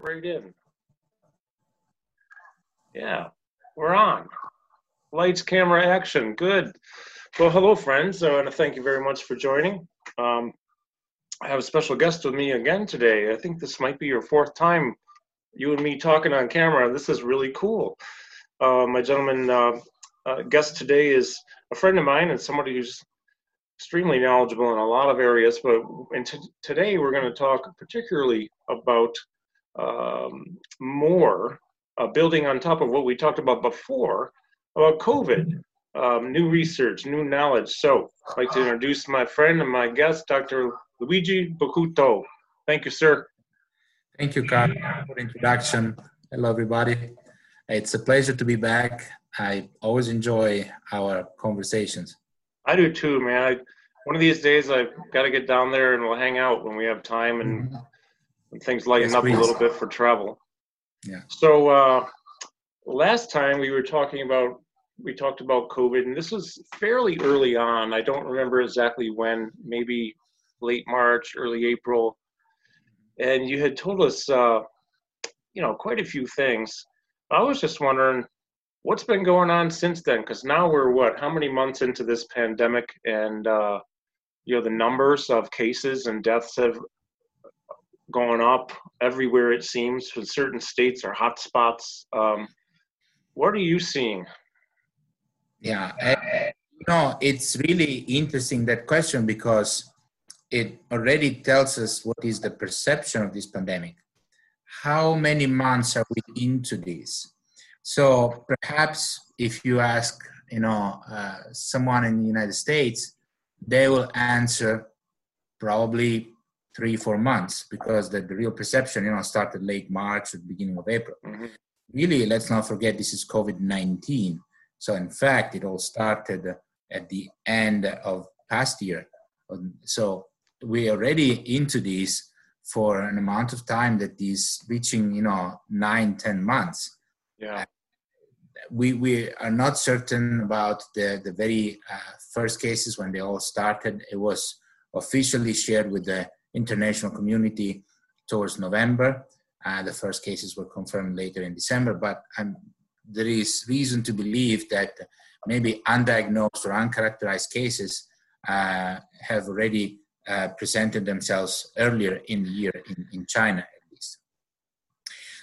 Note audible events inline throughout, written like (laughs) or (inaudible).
right in. Yeah, we're on. Lights, camera, action. Good. Well, hello, friends. I want to thank you very much for joining. Um, I have a special guest with me again today. I think this might be your fourth time you and me talking on camera. This is really cool. Uh, my gentleman uh, uh, guest today is a friend of mine and somebody who's extremely knowledgeable in a lot of areas. But in t- today, we're going to talk particularly about um, more, uh, building on top of what we talked about before about COVID, um, new research, new knowledge. So I'd like to introduce my friend and my guest, Dr. Luigi Boccuto. Thank you, sir. Thank you, Carl, for the introduction. Hello, everybody. It's a pleasure to be back. I always enjoy our conversations. I do too, man. I, one of these days, I've got to get down there and we'll hang out when we have time and, mm-hmm. And things lighten yes, up please. a little bit for travel. Yeah. So uh, last time we were talking about we talked about COVID, and this was fairly early on. I don't remember exactly when, maybe late March, early April. And you had told us, uh, you know, quite a few things. I was just wondering what's been going on since then because now we're what how many months into this pandemic and uh, you know the numbers of cases and deaths have gone up everywhere it seems with certain states or hot spots. Um, what are you seeing? Yeah know it's really interesting that question because it already tells us what is the perception of this pandemic. How many months are we into this? So perhaps if you ask, you know, uh, someone in the United States, they will answer probably three, four months because the, the real perception, you know, started late March or beginning of April. Mm-hmm. Really, let's not forget this is COVID-19. So in fact, it all started at the end of past year. So we're already into this for an amount of time that is reaching, you know, nine, ten months. Yeah we, we are not certain about the, the very uh, first cases when they all started. It was officially shared with the international community towards November. Uh, the first cases were confirmed later in December, but um, there is reason to believe that maybe undiagnosed or uncharacterized cases uh, have already uh, presented themselves earlier in the year in, in China at least.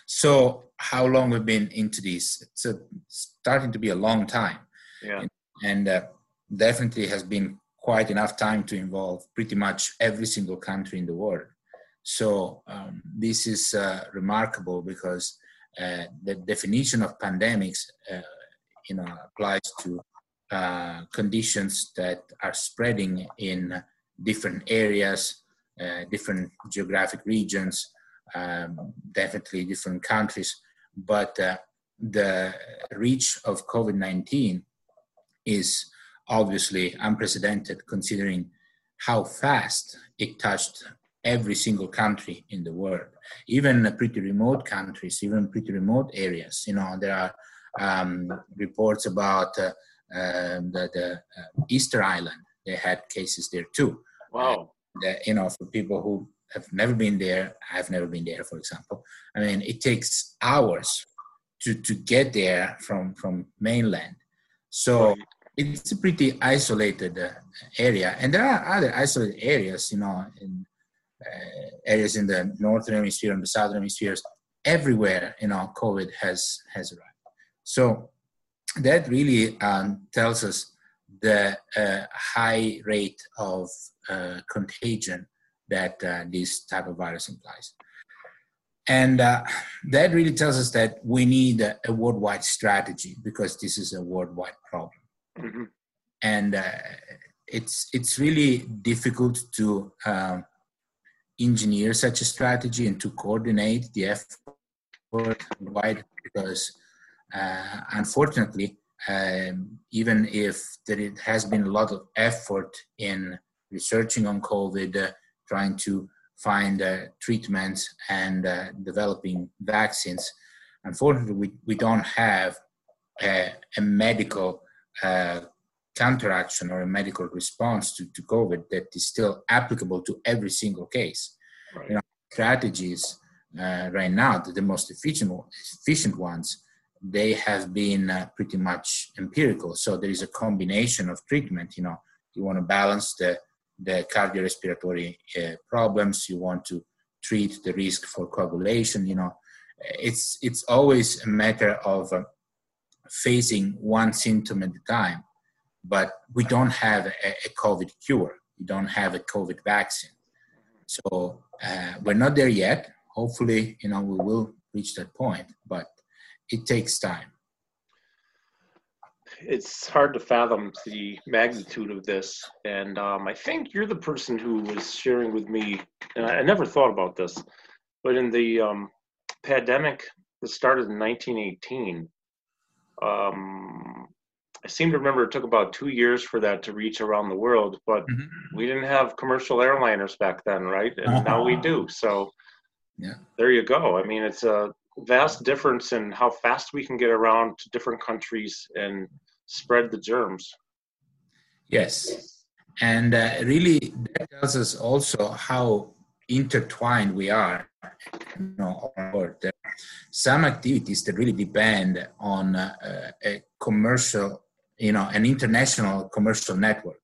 so how long we've been into this? It's a, starting to be a long time. Yeah. And, and uh, definitely has been quite enough time to involve pretty much every single country in the world. So um, this is uh, remarkable because uh, the definition of pandemics, uh, you know, applies to uh, conditions that are spreading in different areas, uh, different geographic regions, um, definitely different countries, but uh, the reach of COVID 19 is obviously unprecedented considering how fast it touched every single country in the world, even pretty remote countries, even pretty remote areas. You know, there are um, reports about uh, uh, the, the uh, Easter Island. They had cases there too. Wow. The, you know, for people who have never been there. I've never been there, for example. I mean, it takes hours to, to get there from, from mainland. So. It's a pretty isolated uh, area. And there are other isolated areas, you know, in uh, areas in the northern hemisphere and the southern hemispheres. Everywhere, you know, COVID has, has arrived. So that really um, tells us the uh, high rate of uh, contagion that uh, this type of virus implies. And uh, that really tells us that we need a, a, worldwide strategy because this is a worldwide problem. Mm-hmm. And uh, it's, it's really difficult to um, engineer such a strategy and to coordinate the effort worldwide because uh, unfortunately, um, even if there has been a lot of effort in researching on COVID, trying to find uh, treatments and uh, developing vaccines. Unfortunately, we, we don't have a, a medical uh, counteraction or a medical response to, to COVID that is still applicable to every single case. Right. You know, strategies uh, right now, the, the most efficient efficient ones, they have been uh, pretty much empirical. So there is a combination of treatment. You know, you want to balance the the cardiorespiratory uh, problems. You want to treat the risk for coagulation. You know, it's it's always a matter of uh, facing one symptom at a time. But we don't have a, a COVID cure. We don't have a COVID vaccine. So uh, we're not there yet. Hopefully, you know, we will reach that point, but it takes time. It's hard to fathom the magnitude of this, and um, I think you're the person who was sharing with me. And I, I never thought about this, but in the um, pandemic that started in 1918, um, I seem to remember it took about two years for that to reach around the world, but mm-hmm. we didn't have commercial airliners back then, right? And uh-huh. now we do. So yeah. there you go. I mean, it's a vast difference in how fast we can get around to different countries and spread the germs. Yes. And uh, really, that tells us also how intertwined we are. You know, are some activities that really depend on uh, a commercial you know an international commercial network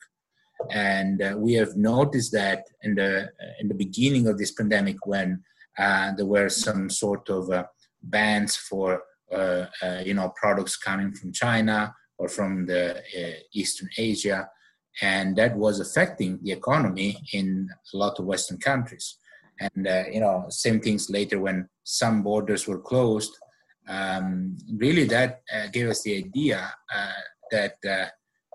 and uh, we have noticed that in the in the beginning of this pandemic when uh, there were some sort of uh, bans for uh, uh, you know products coming from China or from the Eastern Asia, and that was affecting the economy in a lot of Western countries. And you know, same things later when some borders were closed. Um, really, that gave us the idea that uh,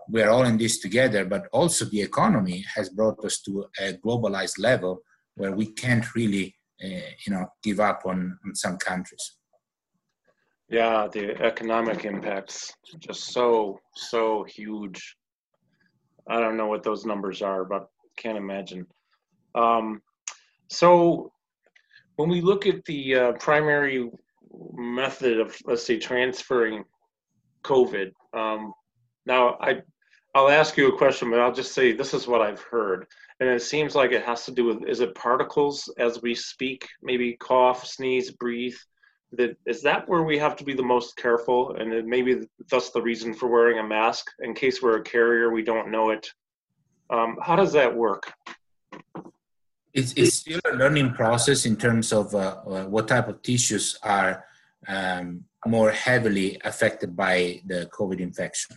we're all in this together, but also the economy has brought us to a globalized level where we can't really, uh, you know, give up on, on some countries. Yeah, the economic impacts just so so huge. I don't know what those numbers are, but can't imagine. Um, so when we look at the uh, primary method of let's say transferring COVID, um, now, I, I'll ask you a question, but I'll just say this is what I've heard. And it seems like it has to do with is it particles as we speak, maybe cough, sneeze, breathe? That is that where we have to be the most careful, and maybe that's the reason for wearing a mask in case we're a carrier, we don't know it. Um, how does that work? It's, it's still a learning process in terms of uh, uh, what type of tissues are um, more heavily affected by the COVID infection.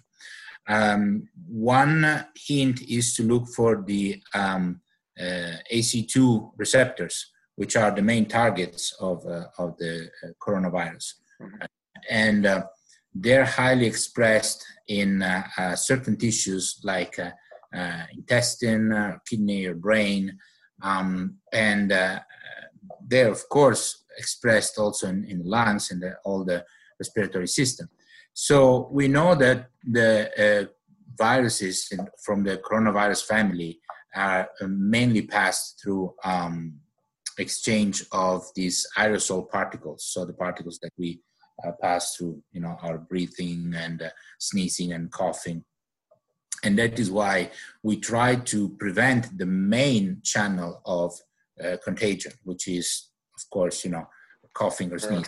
Um, one hint is to look for the um, uh, ACE2 receptors, which are the main targets of, uh, of the uh, coronavirus. Mm-hmm. And uh, they're highly expressed in uh, uh, certain tissues like intestine, kidney, or brain. Um, and they're, of course, expressed also in, in lungs and the, all the respiratory system. So we know that the uh, viruses in, from the coronavirus family are uh, mainly passed through um, exchange of these aerosol particles. So the particles that we uh, pass through, you know, our breathing and uh, sneezing and coughing. And that is why we try to prevent the main channel of uh, contagion, which is, of course, you know, coughing or sneezing.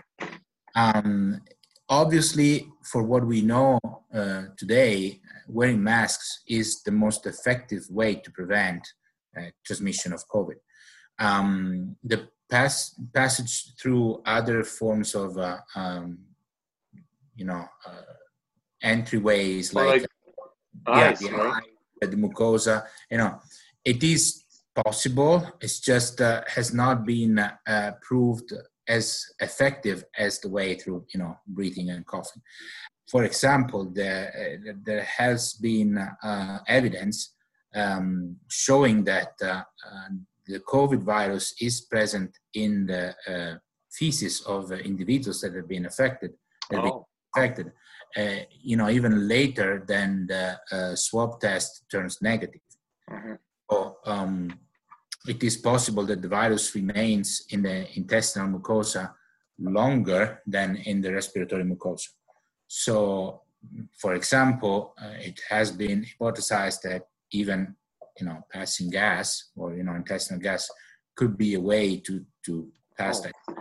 Um, obviously, for what we know uh, today, wearing masks is the most effective way to prevent uh, transmission of COVID. Um, the pass, passage through other forms of, uh, um, you know, uh, entryways like, like yeah, right? the mucosa, you know, it is possible. It's just uh, has not been uh, proved as effective as the way through you know breathing and coughing for example there, uh, there has been uh, evidence um, showing that uh, uh the covid virus is present in the uh, feces of individuals that have been affected that have been oh. affected uh, you know even later than the swab test turns negative mm-hmm. so um, it is possible that the virus remains in the intestinal mucosa longer than in the respiratory mucosa. So, for example, uh, it has been hypothesized that even you know passing gas or you know intestinal gas could be a way to to pass oh. that.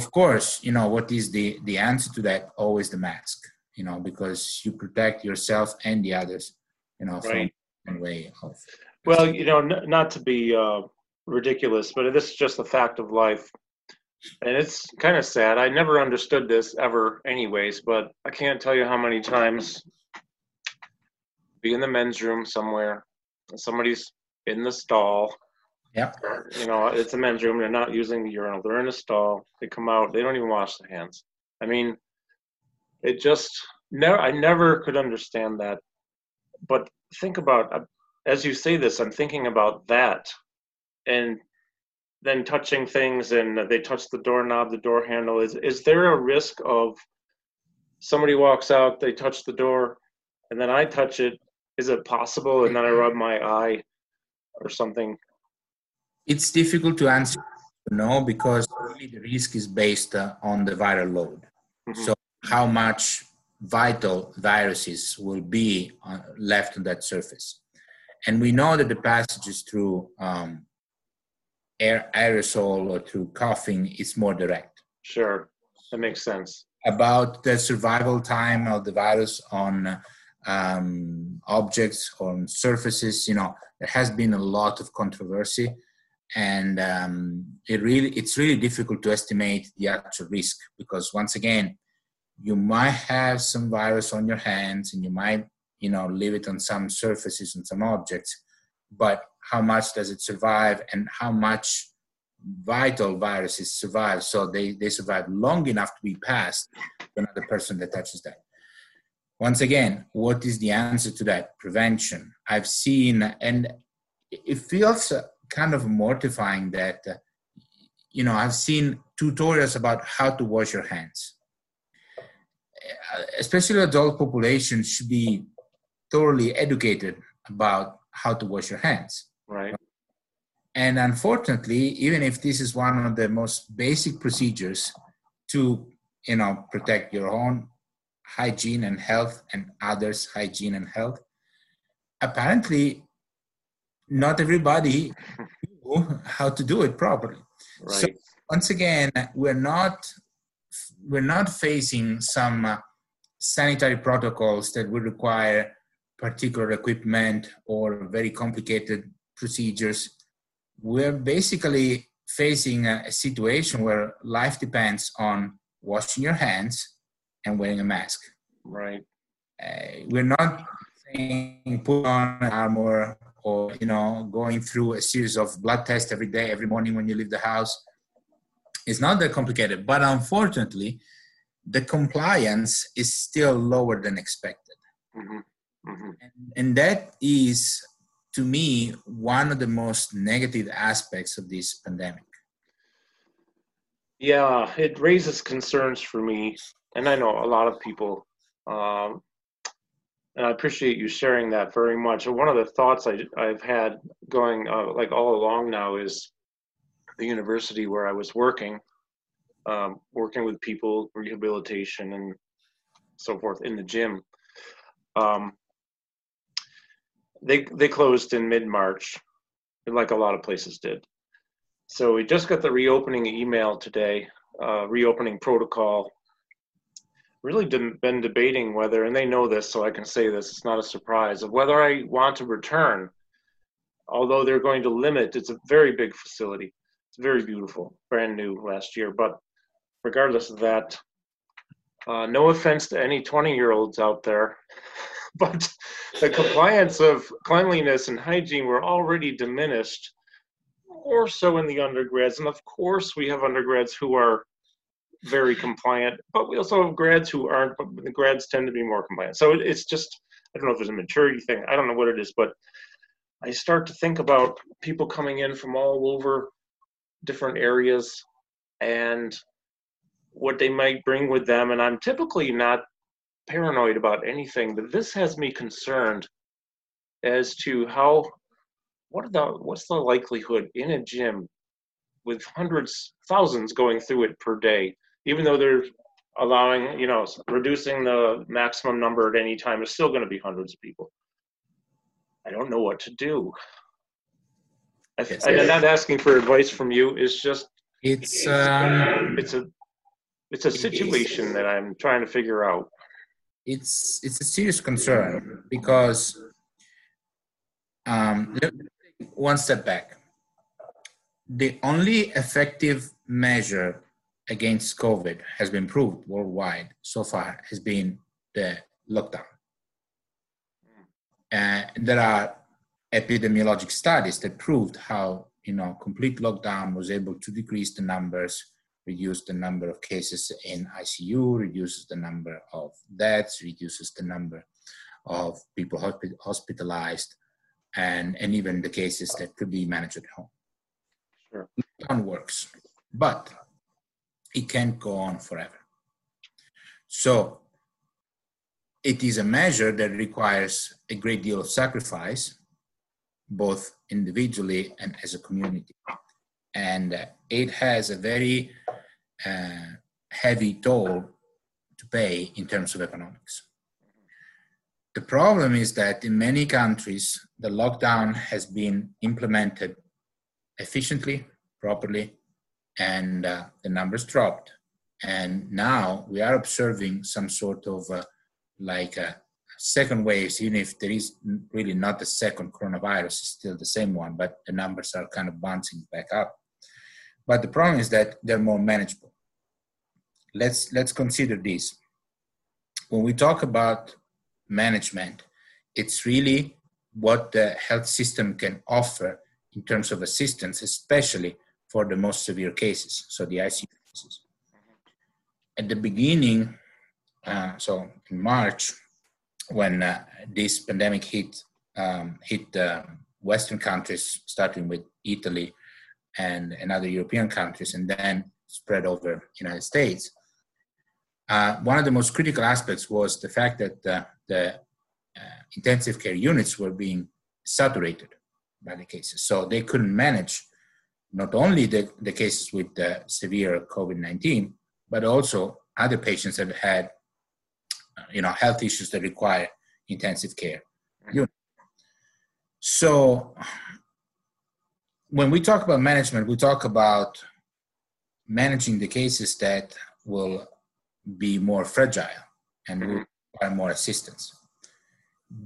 of course, you know what is the the answer to that? Always the mask. You know, because you protect yourself and the others. You know, from one way of. Well, you know, n- not to be uh, ridiculous, but this is just a fact of life. And it's kind of sad. I never understood this ever, anyways, but I can't tell you how many times be in the men's room somewhere, somebody's in the stall. Yeah. You know, it's a men's room. They're not using the urinal. They're in a stall. They come out. They don't even wash their hands. I mean, it just never. I never could understand that. But think about uh, as you say this, I'm thinking about that, and then touching things and they touch the doorknob, the door handle. Is is there a risk of somebody walks out, they touch the door, and then I touch it? Is it possible? And then I rub my eye or something. It's difficult to answer no because really the risk is based uh, on the viral load. Mm-hmm. So how much vital viruses will be uh, left on that surface. And we know that the passages through um, air, aerosol or through coughing is more direct. Sure, that makes sense. About the survival time of the virus on um, objects, on surfaces, you know, there has been a lot of controversy and um, it really it's really difficult to estimate the actual risk because once again you might have some virus on your hands and you might you know leave it on some surfaces and some objects but how much does it survive and how much vital viruses survive? So they, they survive long enough to be passed to another person that touches that. Once again what is the answer to that? Prevention. I've seen and it feels kind of mortifying that you know i've seen tutorials about how to wash your hands especially adult population should be thoroughly educated about how to wash your hands. Right. And unfortunately, even if this is one of the most basic procedures to, you know, protect your own hygiene and health and others' hygiene and health, apparently not everybody (laughs) knew how to do it properly. Right. So once again, we're not we're not facing some uh, sanitary protocols that would require particular equipment or very complicated procedures. We're basically facing a, a situation where life depends on washing your hands and wearing a mask. Right. Uh, we're not saying put on armor or you know going through a series of blood tests every day, every morning when you leave the house it's not that complicated, but unfortunately, the compliance is still lower than expected. Mm-hmm. Mm-hmm. And, and that is, to me, one of the most negative aspects of this pandemic. Yeah, it raises concerns for me, and I know a lot of people. Um, and I appreciate you sharing that very much. One of the thoughts I, I've had going uh, like all along now is the university where I was working, um, working with people, rehabilitation, and so forth in the gym. Um, they they closed in mid March, like a lot of places did. So we just got the reopening email today, uh, reopening protocol. Really been debating whether, and they know this, so I can say this. It's not a surprise of whether I want to return. Although they're going to limit, it's a very big facility it's very beautiful, brand new last year. But regardless of that, uh, no offense to any 20 year olds out there, (laughs) but the compliance of cleanliness and hygiene were already diminished, more so in the undergrads. And of course, we have undergrads who are very compliant, but we also have grads who aren't, but the grads tend to be more compliant. So it's just, I don't know if there's a maturity thing, I don't know what it is, but I start to think about people coming in from all over different areas and what they might bring with them. And I'm typically not paranoid about anything, but this has me concerned as to how what the what's the likelihood in a gym with hundreds, thousands going through it per day, even though they're allowing, you know, reducing the maximum number at any time is still going to be hundreds of people. I don't know what to do. I, am not asking for advice from you. It's just it's um, it's a It's a situation that I'm trying to figure out. It's it's a serious concern because um, one step back. The only effective measure against COVID has been proved worldwide so far has been the lockdown. Uh, there are epidemiologic studies that proved how you know complete lockdown was able to decrease the numbers, reduce the number of cases in ICU, reduces the number of deaths, reduces the number of people hospitalized, and, and even the cases that could be managed at home. Sure. Lockdown works, but it can't go on forever. So it is a measure that requires a great deal of sacrifice, both individually and as a community. And uh, it has a very uh, heavy toll to pay in terms of economics. The problem is that in many countries, the lockdown has been implemented efficiently, properly, and uh, the numbers dropped. And now we are observing some sort of uh, like a second waves, even if there is really not the second coronavirus, it's still the same one, but the numbers are kind of bouncing back up. But the problem is that they're more manageable. Let's let's consider this. When we talk about management, it's really what the health system can offer in terms of assistance, especially for the most severe cases, so the ICU cases. At the beginning, uh, so in March, when uh, this pandemic hit um, hit uh, Western countries, starting with Italy and, and other European countries, and then spread over United States. Uh, one of the most critical aspects was the fact that uh, the uh, intensive care units were being saturated by the cases, so they couldn't manage not only the, the cases with the severe COVID-19, but also other patients that had you know, health issues that require intensive care. So when we talk about management, we talk about managing the cases that will be more fragile and mm-hmm. require more assistance.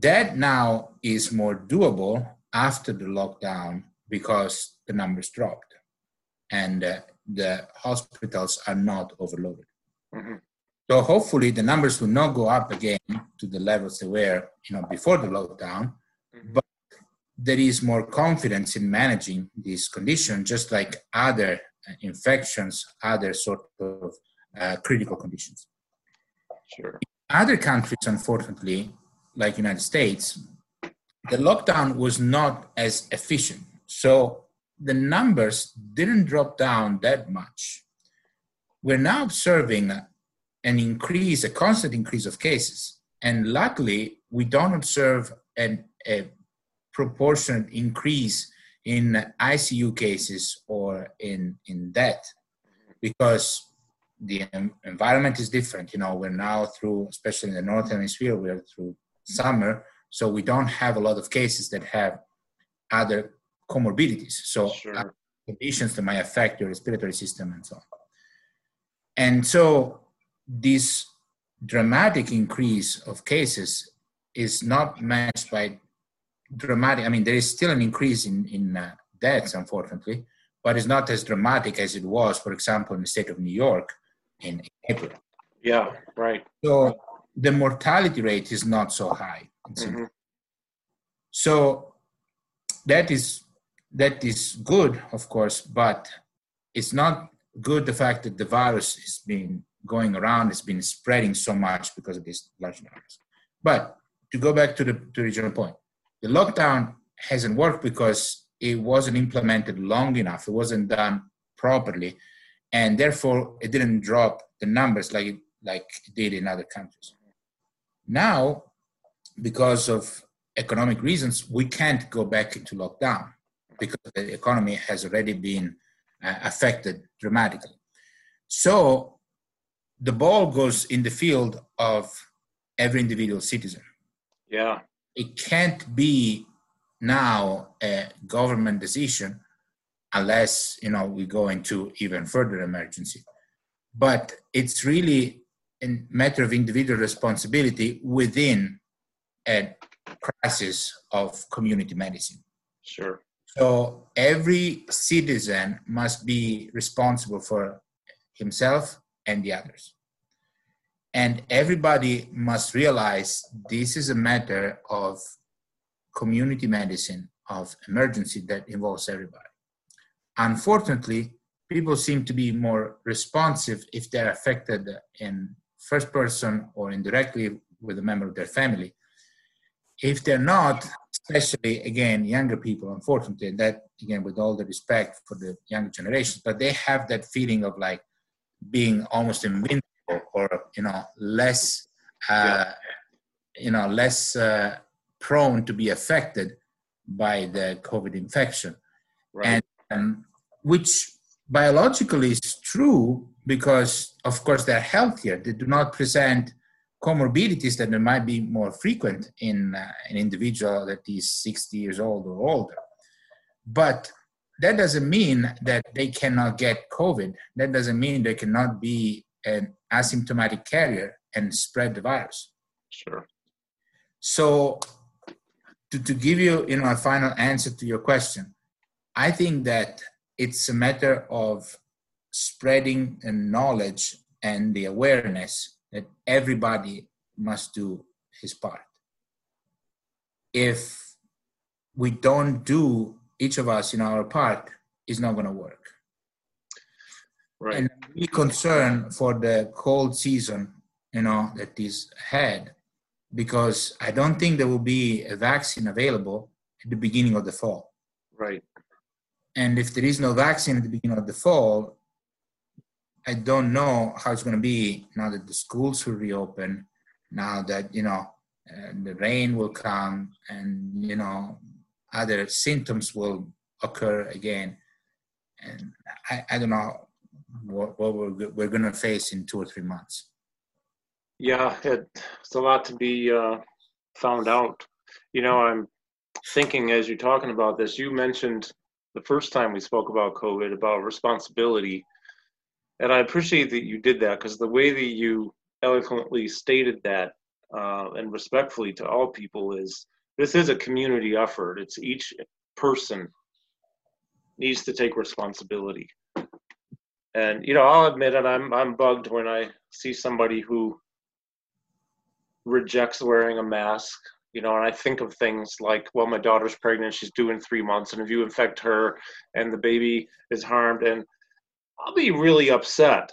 That now is more doable after the lockdown because the numbers dropped and uh, the hospitals are not overloaded. Mm-hmm. So hopefully the numbers will not go up again to the levels they were, you know, before the lockdown, mm-hmm. but there is more confidence in managing this condition, just like other uh, infections, other sort of uh, critical conditions. Sure. In other countries, unfortunately, like United States, the lockdown was not as efficient. So the numbers didn't drop down that much. We're now observing an increase, a constant increase of cases. And luckily, we don't observe an, a proportionate increase in ICU cases or in, in death because the environment is different. You know, we're now through, especially in the Northern Hemisphere, we're through summer. So we don't have a lot of cases that have other comorbidities. So sure. conditions that might affect your respiratory system and so on. And so this dramatic increase of cases is not matched by dramatic. I mean, there is still an increase in, in uh, deaths, unfortunately, but it's not as dramatic as it was, for example, in the state of New York in April. Yeah, right. So the mortality rate is not so high. Mm-hmm. So that is that is good, of course, but it's not good the fact that the virus is being going around, it's been spreading so much because of these large numbers. But to go back to the, to original point, the lockdown hasn't worked because it wasn't implemented long enough. It wasn't done properly, and therefore it didn't drop the numbers like it, like it did in other countries. Now, because of economic reasons, we can't go back into lockdown because the economy has already been uh, affected dramatically. So the ball goes in the field of every individual citizen. Yeah. It can't be now a government decision unless you know we go into even further emergency. but it's really a matter of individual responsibility within a crisis of community medicine. Sure. So every citizen must be responsible for himself and the others. And everybody must realize this is a matter of community medicine, of emergency that involves everybody. Unfortunately, people seem to be more responsive if they're affected in first person or indirectly with a member of their family. If they're not, especially again younger people, unfortunately, and that again with all the respect for the younger generation, but they have that feeling of like being almost invincible or you know less uh, you know less uh, prone to be affected by the COVID infection, right. and um, which biologically is true because of course they're healthier. They do not present comorbidities that might be more frequent in uh, an individual that is 60 years old or older. But that doesn't mean that they cannot get covid. That doesn't mean they cannot be an asymptomatic carrier and spread the virus. Sure. So to, to give you you know a final answer to your question i think that it's a matter of spreading the knowledge and the awareness that everybody must do his part. If we don't do each of us in our part, is not going to work. Right. And really concerned for the cold season, you know, that is ahead, because I don't think there will be a vaccine available at the beginning of the fall. Right. And if there is no vaccine at the beginning of the fall, I don't know how it's going to be now that the schools will reopen, now that, you know, uh, the rain will come and, you know, other symptoms will occur again. And I, I don't know what, what we're, we're going to face in two or three months. Yeah, it's a lot to be uh, found out. You know, I'm thinking as you're talking about this, you mentioned the first time we spoke about COVID about responsibility. And I appreciate that you did that because the way that you eloquently stated that uh, and respectfully to all people is this is a community effort. It's each person needs to take responsibility. And you know, I'll admit it. I'm I'm bugged when I see somebody who rejects wearing a mask you know, and I think of things like, well, my daughter's pregnant, she's due in three months, and if you infect her and the baby is harmed, and I'll be really upset.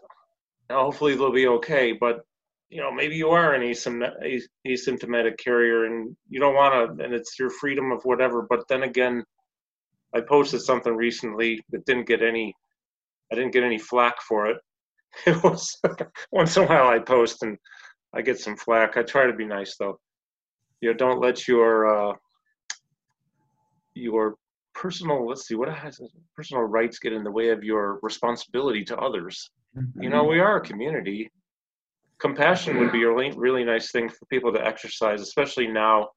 Now, hopefully they'll be okay, but you know, maybe you are an asymptomatic carrier and you don't want to, and it's your freedom of whatever. But then again, I posted something recently that didn't get any, I didn't get any flack for it. (laughs) It was (laughs) once in a while I post and I get some flack. I try to be nice though you know don't let your uh, your personal let's see what has personal rights get in the way of your responsibility to others mm-hmm. you know we are a community compassion would be a really, really nice thing for people to exercise especially now.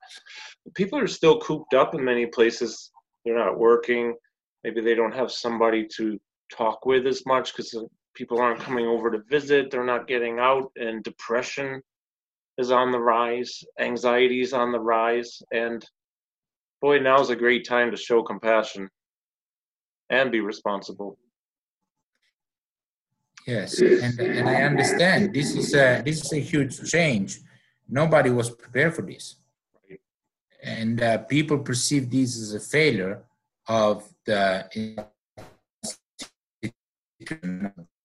People are still cooped up in many places. They're not working. Maybe they don't have somebody to talk with as much because people aren't coming over to visit. They're not getting out and depression is on the rise, anxiety is on the rise, and boy, now is a great time to show compassion and be responsible. Yes, and, and I understand this is a this is a huge change. Nobody was prepared for this, and uh, people perceive this as a failure of the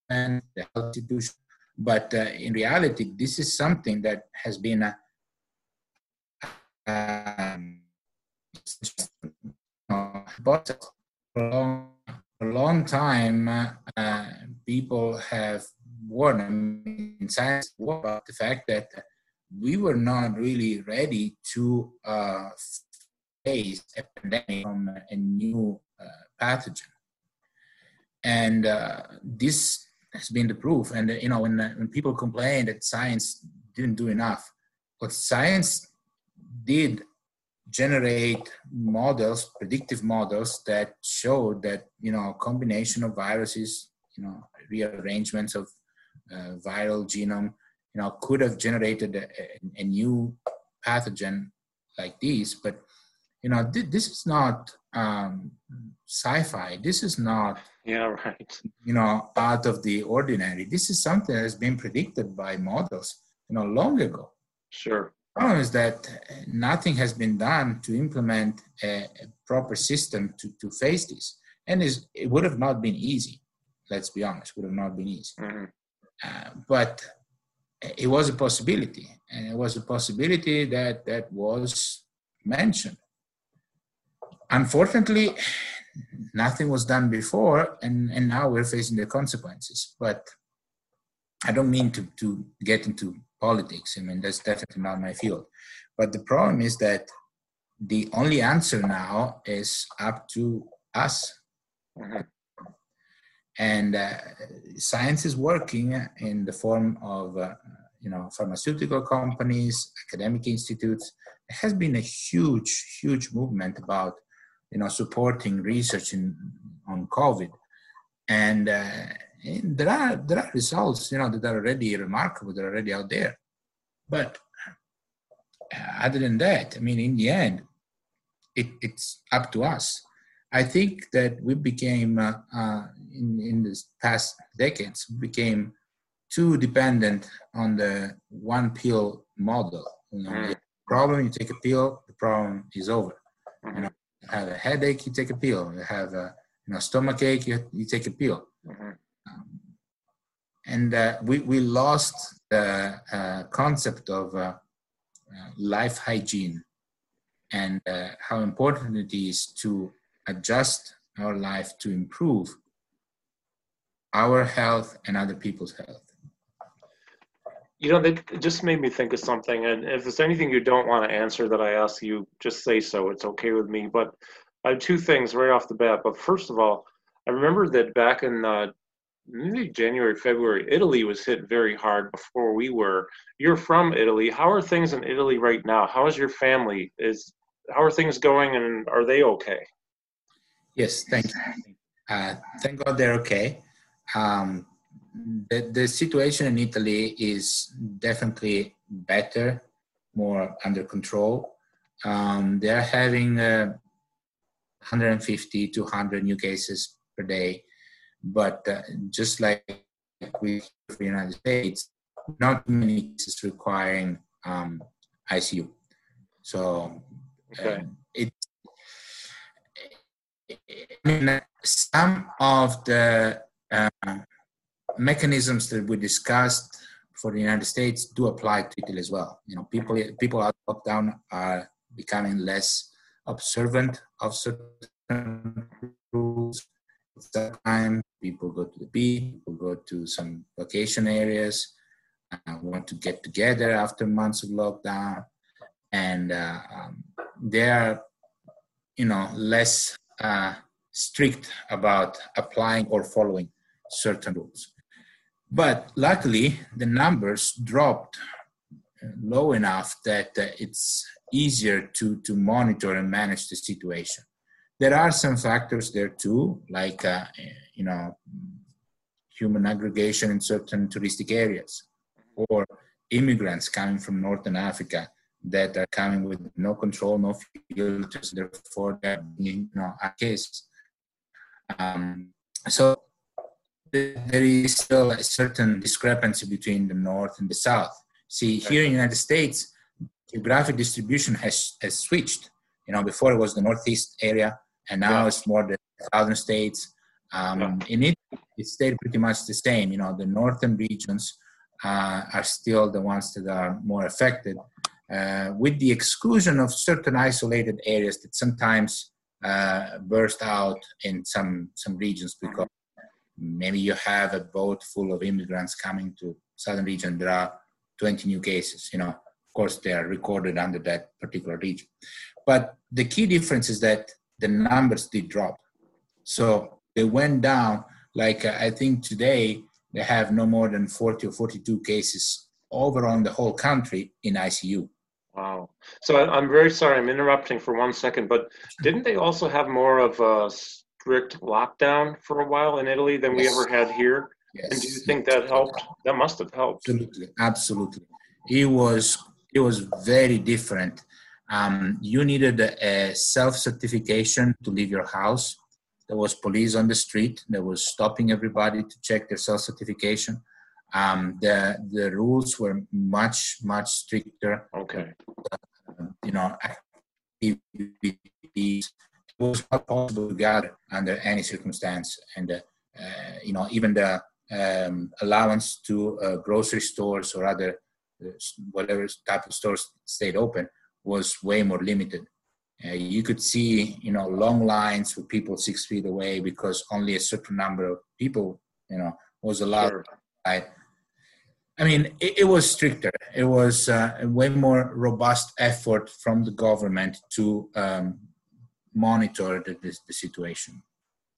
and the health institution but uh, in reality, this is something that has been a, um, a long, time, uh, people have warned in science about the fact that we were not really ready to uh, face a pandemic from a new uh, pathogen. And uh, this has been the proof. And you know, when when people complain that science didn't do enough, what science did generate models, predictive models that show that you know a combination of viruses, you know, rearrangements of uh, viral genome, you know, could have generated a, a, new pathogen like this. But you know, th- this is not um, sci-fi. This is not yeah right. You know, out of the ordinary. This is something that has been predicted by models, you know, long ago. Sure. The problem is that nothing has been done to implement a, a proper system to, to face this, and it would have not been easy. Let's be honest, would have not been easy. Mm-hmm. Uh, but it was a possibility, and it was a possibility that that was mentioned. Unfortunately, nothing was done before, and, and now we're facing the consequences. But I don't mean to, to get into politics. I mean, that's definitely not my field. But the problem is that the only answer now is up to us. Mm-hmm. And uh, science is working in the form of, uh, you know, pharmaceutical companies, academic institutes. There has been a huge, huge movement about, you know, supporting research in, on COVID. And, uh, and there are there are results, you know, that are already remarkable. They're already out there. But uh, other than that, I mean, in the end, it, it's up to us I think that we became uh, uh, in in this past decades became too dependent on the one pill model. You know, mm. problem you take a pill, the problem is over. Mm-hmm. You know, you have a headache, you take a pill. You have a you know stomach ache, you, you take a pill. Mm-hmm. And uh, we we lost the uh, concept of uh, uh, life hygiene and how important it is to adjust our life to improve our health and other people's health. You know, that just made me think of something. And if there's anything you don't want to answer that I ask you, just say so. It's okay with me. But I have two things right off the bat. But first of all, I remember that back in uh, January, February, Italy was hit very hard before we were. You're from Italy. How are things in Italy right now? How is your family? Is how are things going, and are they okay? Yes, thank you. Uh, thank God they're okay. Um, the, the situation in Italy is definitely better, more under control. Um, they're having uh, 150 to 100 new cases per day, but uh, just like we the United States, not many cases requiring um, ICU. So okay. Um, it I mean, some of the uh, mechanisms that we discussed for the United States do apply to Italy as well. You know, people people out of lockdown are becoming less observant of certain rules. Time people go to the beach, people go to some vacation areas, uh, want to get together after months of lockdown, and uh, um, they are, you know, less uh, strict about applying or following certain rules. But luckily, the numbers dropped uh, low enough that uh, it's easier to, to monitor and manage the situation. There are some factors there too, like uh, you know, human aggregation in certain touristic areas, or immigrants coming from Northern Africa that are coming with no control, no filters, therefore they're you know a case. Um, so there is still a certain discrepancy between the north and the south. See, here in the United States, geographic distribution has, has switched. You know, before it was the northeast area, and now yeah. it's more the southern states. Um, yeah. In it, it stayed pretty much the same. You know, the northern regions uh, are still the ones that are more affected, uh, with the exclusion of certain isolated areas that sometimes uh, burst out in some some regions because maybe you have a boat full of immigrants coming to southern region there are 20 new cases you know of course they are recorded under that particular region but the key difference is that the numbers did drop so they went down like uh, i think today they have no more than 40 or 42 cases over on the whole country in icu Wow. So I, am very sorry, I'm interrupting for one second, but didn't they also have more of a strict lockdown for a while in Italy than we ever had here? Yes. And do you think that helped? That must have helped. Absolutely, absolutely. It was it was very different. Um, you needed a self certification to leave your house. There was police on the street that was stopping everybody to check their self certification. Um, the the rules were much much stricter. Okay. Uh, you know, it was not possible to gather under any circumstance, and uh, uh, you know even the um, allowance to uh, grocery stores or other uh, whatever type of stores stayed open was way more limited. Uh, you could see, you know, long lines with people six feet away because only a certain number of people, you know, was allowed. Sure. Right. I mean, it, it was stricter. It was uh, a way more robust effort from the government to um, monitor the, the, the situation.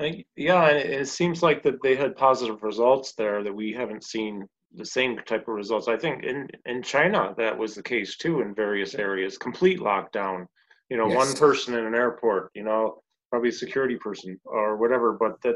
I- Yeah, and it it seems like that they had positive results there that we haven't seen the same type of results. I think in in China that was the case too in various areas. Complete lockdown. You know, one person in an airport. You know, probably a security person or whatever. But that,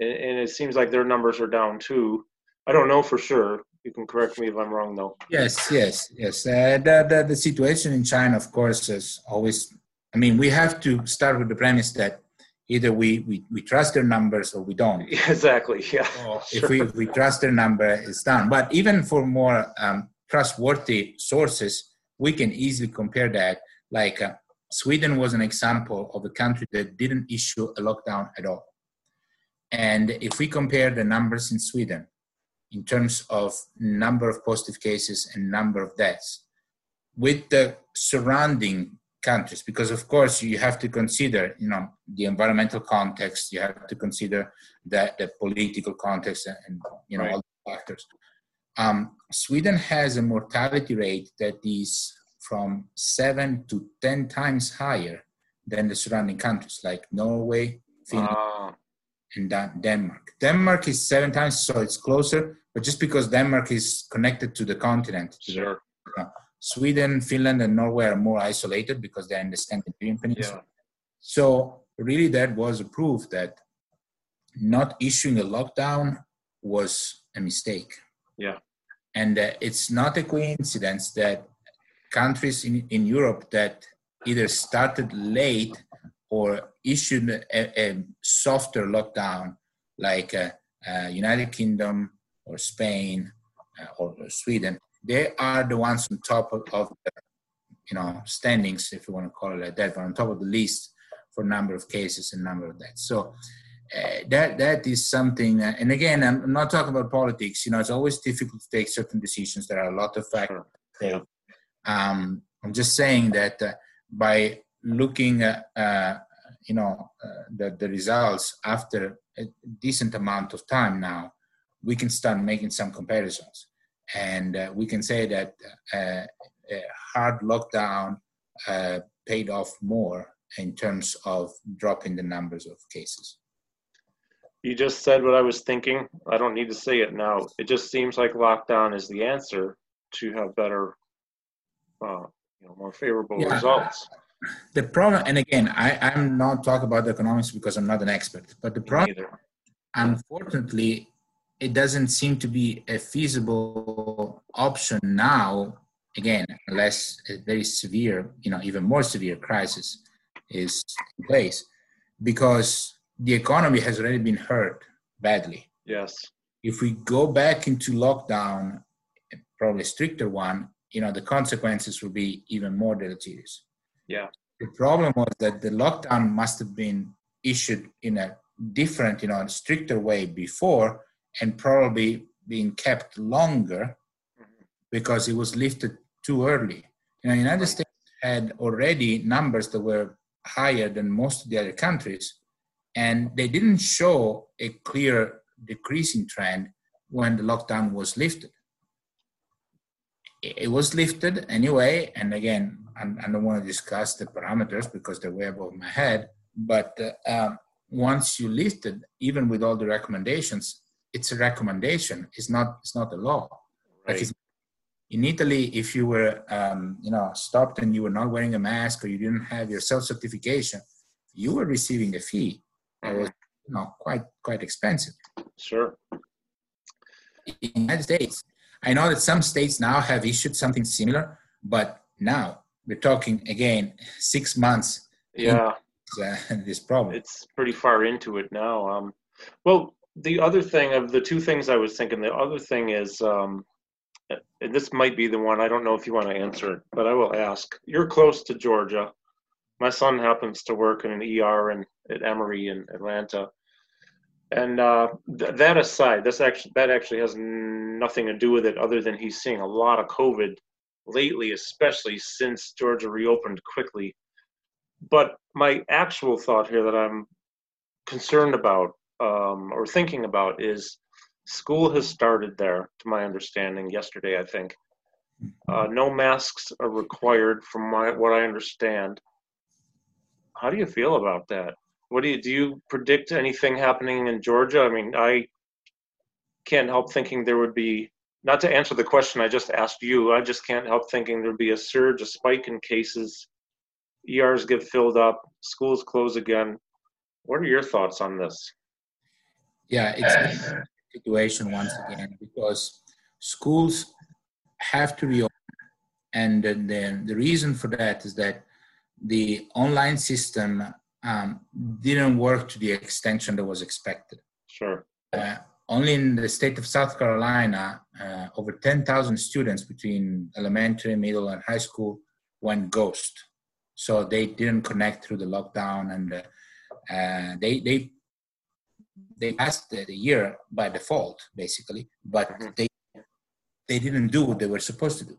and, and it seems like their numbers are down too. I don't know for sure. You can correct me if I'm wrong though. Yes, yes, yes. Uh, the, the the situation in China, of course, is always. I mean, we have to start with the premise that either we we, we trust their numbers or we don't. (laughs) Exactly. Yeah. If we if we trust their number, it's done. But even for more um, trustworthy sources, we can easily compare that. Like uh, Sweden was an example of a country that didn't issue a lockdown at all. And if we compare the numbers in Sweden in terms of number of positive cases and number of deaths with the surrounding countries because of course you have to consider you know the environmental context you have to consider the, the political context and, you know Right. all the factors um, sweden has a mortality rate that is from seven to ten times higher than the surrounding countries like norway finland Ah, and Denmark. Denmark is seven times, so it's closer. But just because Denmark is connected to the continent, to the- sure. Sweden, Finland, and Norway are more isolated because they're in the Scandinavian peninsula. Yeah. So really, that was a proof that not issuing a lockdown was a mistake. Yeah. And uh, it's not a coincidence that countries in, in Europe that either started late or issued a, a softer lockdown, like uh, uh, United Kingdom or Spain uh, or, or Sweden, they are the ones on top of, of the, you know, standings, if you want to call it like that, but on top of the list for number of cases and number of deaths. So uh, that that is something. Uh, and again, I'm not talking about politics. You know, it's always difficult to take certain decisions. There are a lot of factors. Yeah. Um, I'm just saying that uh, by looking at uh, you know uh, the the results after a decent amount of time now, we can start making some comparisons, and uh, we can say that uh, a hard lockdown uh, paid off more in terms of dropping the numbers of cases. You just said what I was thinking. I don't need to say it now. It just seems like lockdown is the answer to have better, uh, you know, more favorable Yeah. results. The problem, and again, I, I'm not talking about the economics because I'm not an expert, but the problem unfortunately, it doesn't seem to be a feasible option now. Again, unless a very severe, you know, even more severe crisis is in place, because the economy has already been hurt badly. Yes. If we go back into lockdown, probably a stricter one, you know, the consequences will be even more deleterious. Yeah. The problem was that the lockdown must have been issued in a different, you know, stricter way before, and probably being kept longer because it was lifted too early. You know, the United States had already numbers that were higher than most of the other countries, and they didn't show a clear decreasing trend when the lockdown was lifted. It was lifted anyway, and again, I'm- don't want to discuss the parameters because they're way above my head. But uh, um, once you lifted, even with all the recommendations, it's a recommendation. It's not. It's not a law. Right. it's- in Italy, if you were, um, you know, stopped and you were not wearing a mask or you didn't have your self certification, you were receiving a fee that was, you know, quite quite expensive. Sure. in the United States, I know that some states now have issued something similar, but now we're talking again six months. Yeah, uh, (laughs) this problem. It's pretty far into it now. Um, well, the other thing of the two things I was thinking, the other thing is, um, this might be the one. I don't know if you want to answer it, but I will ask. You're close to Georgia. My son happens to work in an ER in at Emory in Atlanta, and uh, th- that aside, this actually that actually has nothing to do with it, other than he's seeing a lot of COVID lately, especially since Georgia reopened quickly. But my actual thought here that I'm concerned about um, or thinking about is school has started there, to my understanding, yesterday, I think. Uh, no masks are required, from my, what I understand. How do you feel about that? What do you do? You predict anything happening in Georgia? I mean, I can't help thinking there would be not to answer the question I just asked you. I just can't help thinking there'd be a surge, a spike in cases. ERs get filled up, schools close again. What are your thoughts on this? Yeah, it's a situation once again because schools have to reopen, and then the reason for that is that the online system um, didn't work to the extension that was expected. Sure. Uh, only in the state of South Carolina, uh, over 10,000 students between elementary, middle, and high school went ghost. So they didn't connect through the lockdown, and uh, uh they they they passed the year by default, basically. But mm-hmm. they they didn't do what they were supposed to do.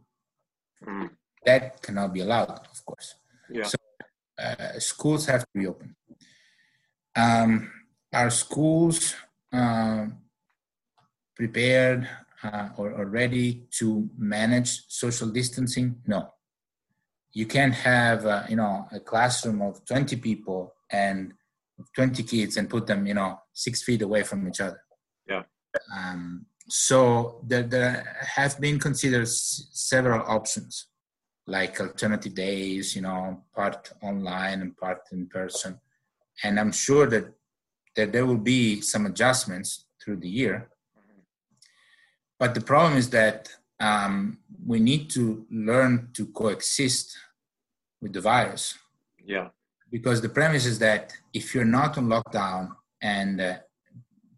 Mm. That cannot be allowed, of course. Yeah. So uh, schools have to reopen. Um, our schools uh, prepared uh, or, or ready to manage social distancing? No. You can't have uh, you know a classroom of 20 people and 20 kids and put them you know six feet away from each other. Yeah. Um, so there, there have been considered s- several options like alternative days, you know, part online and part in person. And I'm sure that, that there will be some adjustments through the year. But the problem is that um, we need to learn to coexist with the virus. Yeah. Because the premise is that if you're not on lockdown and uh,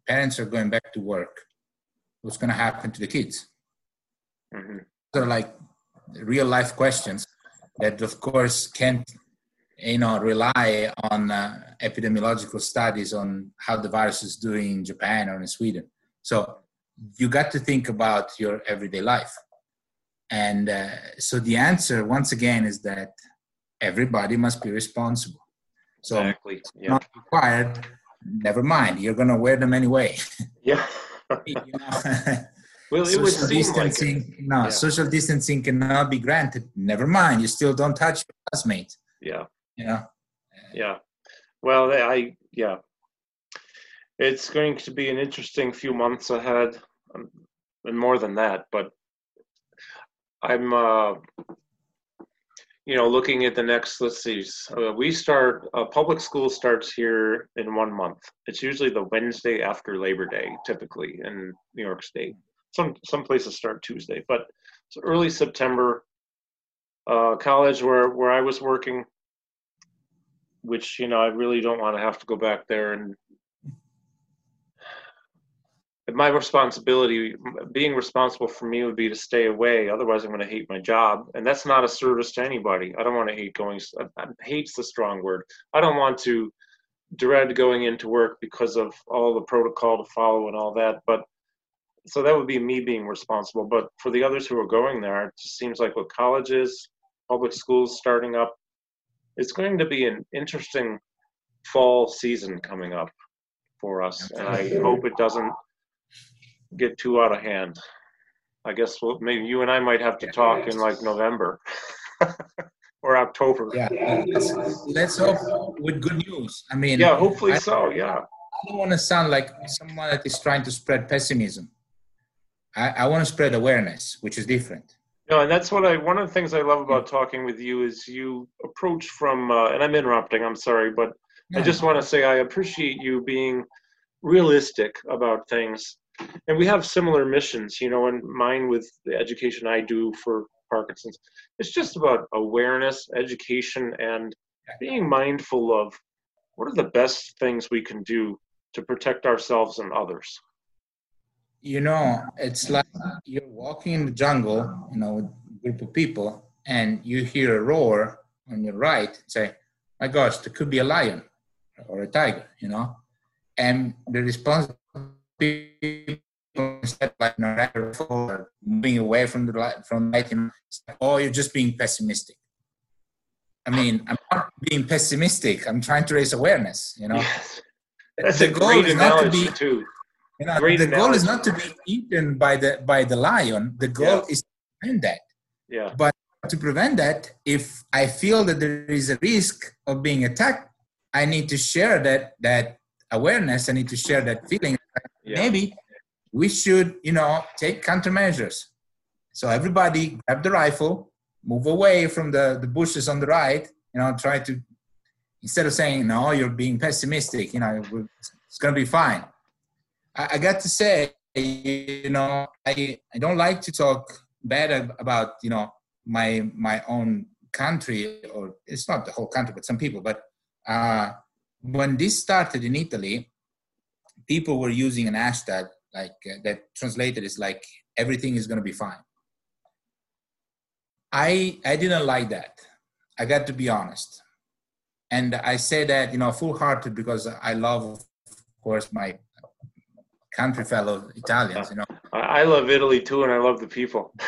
parents are going back to work, what's going to happen to the kids? Mm-hmm. So, like real life questions that of course can't you know rely on uh, epidemiological studies on how the virus is doing in japan or in sweden so you got to think about your everyday life and uh, so the answer once again is that everybody must be responsible so exactly. yeah. not required never mind you're going to wear them anyway (laughs) yeah you know? (laughs) Well, it social distancing, like no, yeah. social distancing cannot be granted. Never mind, you still don't touch your classmate. Yeah. Know? Yeah. Well, I, yeah. It's going to be an interesting few months ahead, um, and more than that, but I'm, uh, you know, looking at the next, let's see, uh, we start, uh, public school starts here in one month. It's usually the Wednesday after Labor Day, typically in New York State some some places start Tuesday, but it's early September. Uh, college where where I was working, which you know I really don't want to have to go back there and my responsibility being responsible for me would be to stay away. Otherwise i'm going to hate my job. And that's not a service to anybody. I don't want to hate going i hate's the strong word. I don't want to dread going into work because of all the protocol to follow and all that but so that would be me being responsible. But for the others who are going there, it just seems like with colleges, public schools starting up, it's going to be an interesting fall season coming up for us, and I hope it doesn't get too out of hand. I guess we'll, maybe you and I might have to talk in like November (laughs) or October. Yeah, let's, let's hope with good news. I mean, yeah, hopefully I, so. Yeah. I don't want to sound like someone that is trying to spread pessimism. I, I want to spread awareness, which is different. No, and that's what I. One of the things I love about talking with you is you approach from, uh, and I'm interrupting. I'm sorry, but no. I just want to say I appreciate you being realistic about things. And we have similar missions, you know, and mine with the education I do for Parkinson's. It's just about awareness, education, and being mindful of what are the best things we can do to protect ourselves and others. You know, it's like you're walking in the jungle, you know, with a group of people, and you hear a roar on your right. Say, "My gosh, there could be a lion or a tiger," you know, and the response instead like moving away from the light from light and oh you're just being pessimistic. I mean i'm not being pessimistic. I'm trying to raise awareness you know? Yes. that's the a goal great is not to be too. You know, the analogy. goal is not to be eaten by the by the lion. The goal yeah. is to prevent that. Yeah. But to prevent that if i feel that there is a risk of being attacked i need to share that that awareness. I need to share that feeling yeah. maybe we should, you know, take countermeasures. So everybody grab the rifle, move away from the, the bushes on the right, you know, try to, instead of saying, no, you're being pessimistic, you know, it's going to be fine. I, I got to say, you know, I, I don't like to talk bad about, you know, my, my own country, or it's not the whole country, but some people, but uh, when this started in Italy, people were using an hashtag like uh, that translated is like everything is going to be fine. I i didn't like that. I got to be honest. And i say that you know full hearted because i love of course my country fellow italians you know. I love italy too and i love the people. (laughs)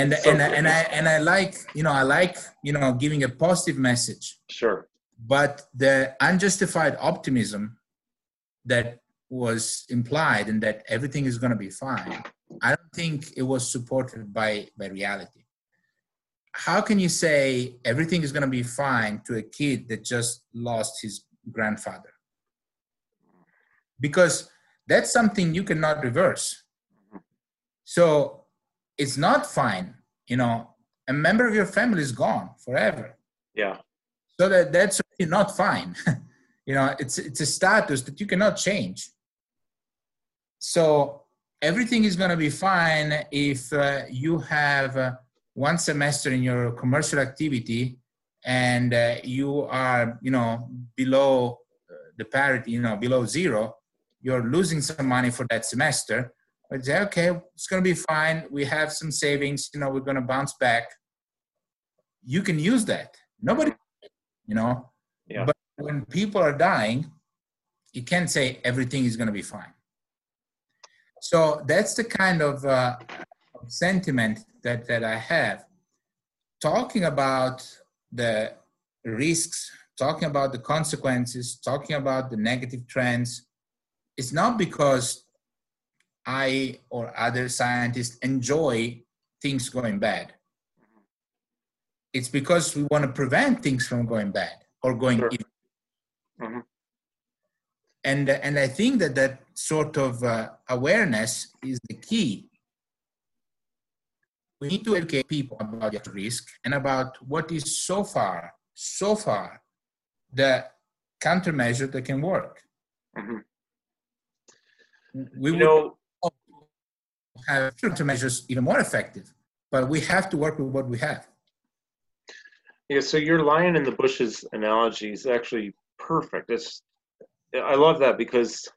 And so and, and i and i like you know i like you know giving a positive message. Sure. But the unjustified optimism that was implied and that everything is going to be fine i don't think it was supported by by reality. How can you say everything is going to be fine to a kid that just lost his grandfather? Because that's something you cannot reverse. So it's not fine you know a member of your family is gone forever. Yeah. So that that's not fine. (laughs) You know it's it's a status that you cannot change so everything is going to be fine if uh, you have uh, one semester in your commercial activity and uh, you are, you know, below uh, the parity, you know, below zero. You're losing some money for that semester. But say, okay, it's going to be fine. We have some savings. You know, we're going to bounce back. You can use that. Nobody, you know. Yeah. But when people are dying, you can't say everything is going to be fine so that's the kind of uh, sentiment that, that I have. Talking about the risks, talking about the consequences, talking about the negative trends, it's not because I or other scientists enjoy things going bad. It's because we want to prevent things from going bad or going sure. mm-hmm and and i think that that sort of uh, awareness is the key. We need to educate people about the risk and about what is so far so far the countermeasure that can work. Mm-hmm. we you know have countermeasures even more effective but we have to work with what we have. Yeah so your lion in the bushes analogy is actually perfect. It's I love that because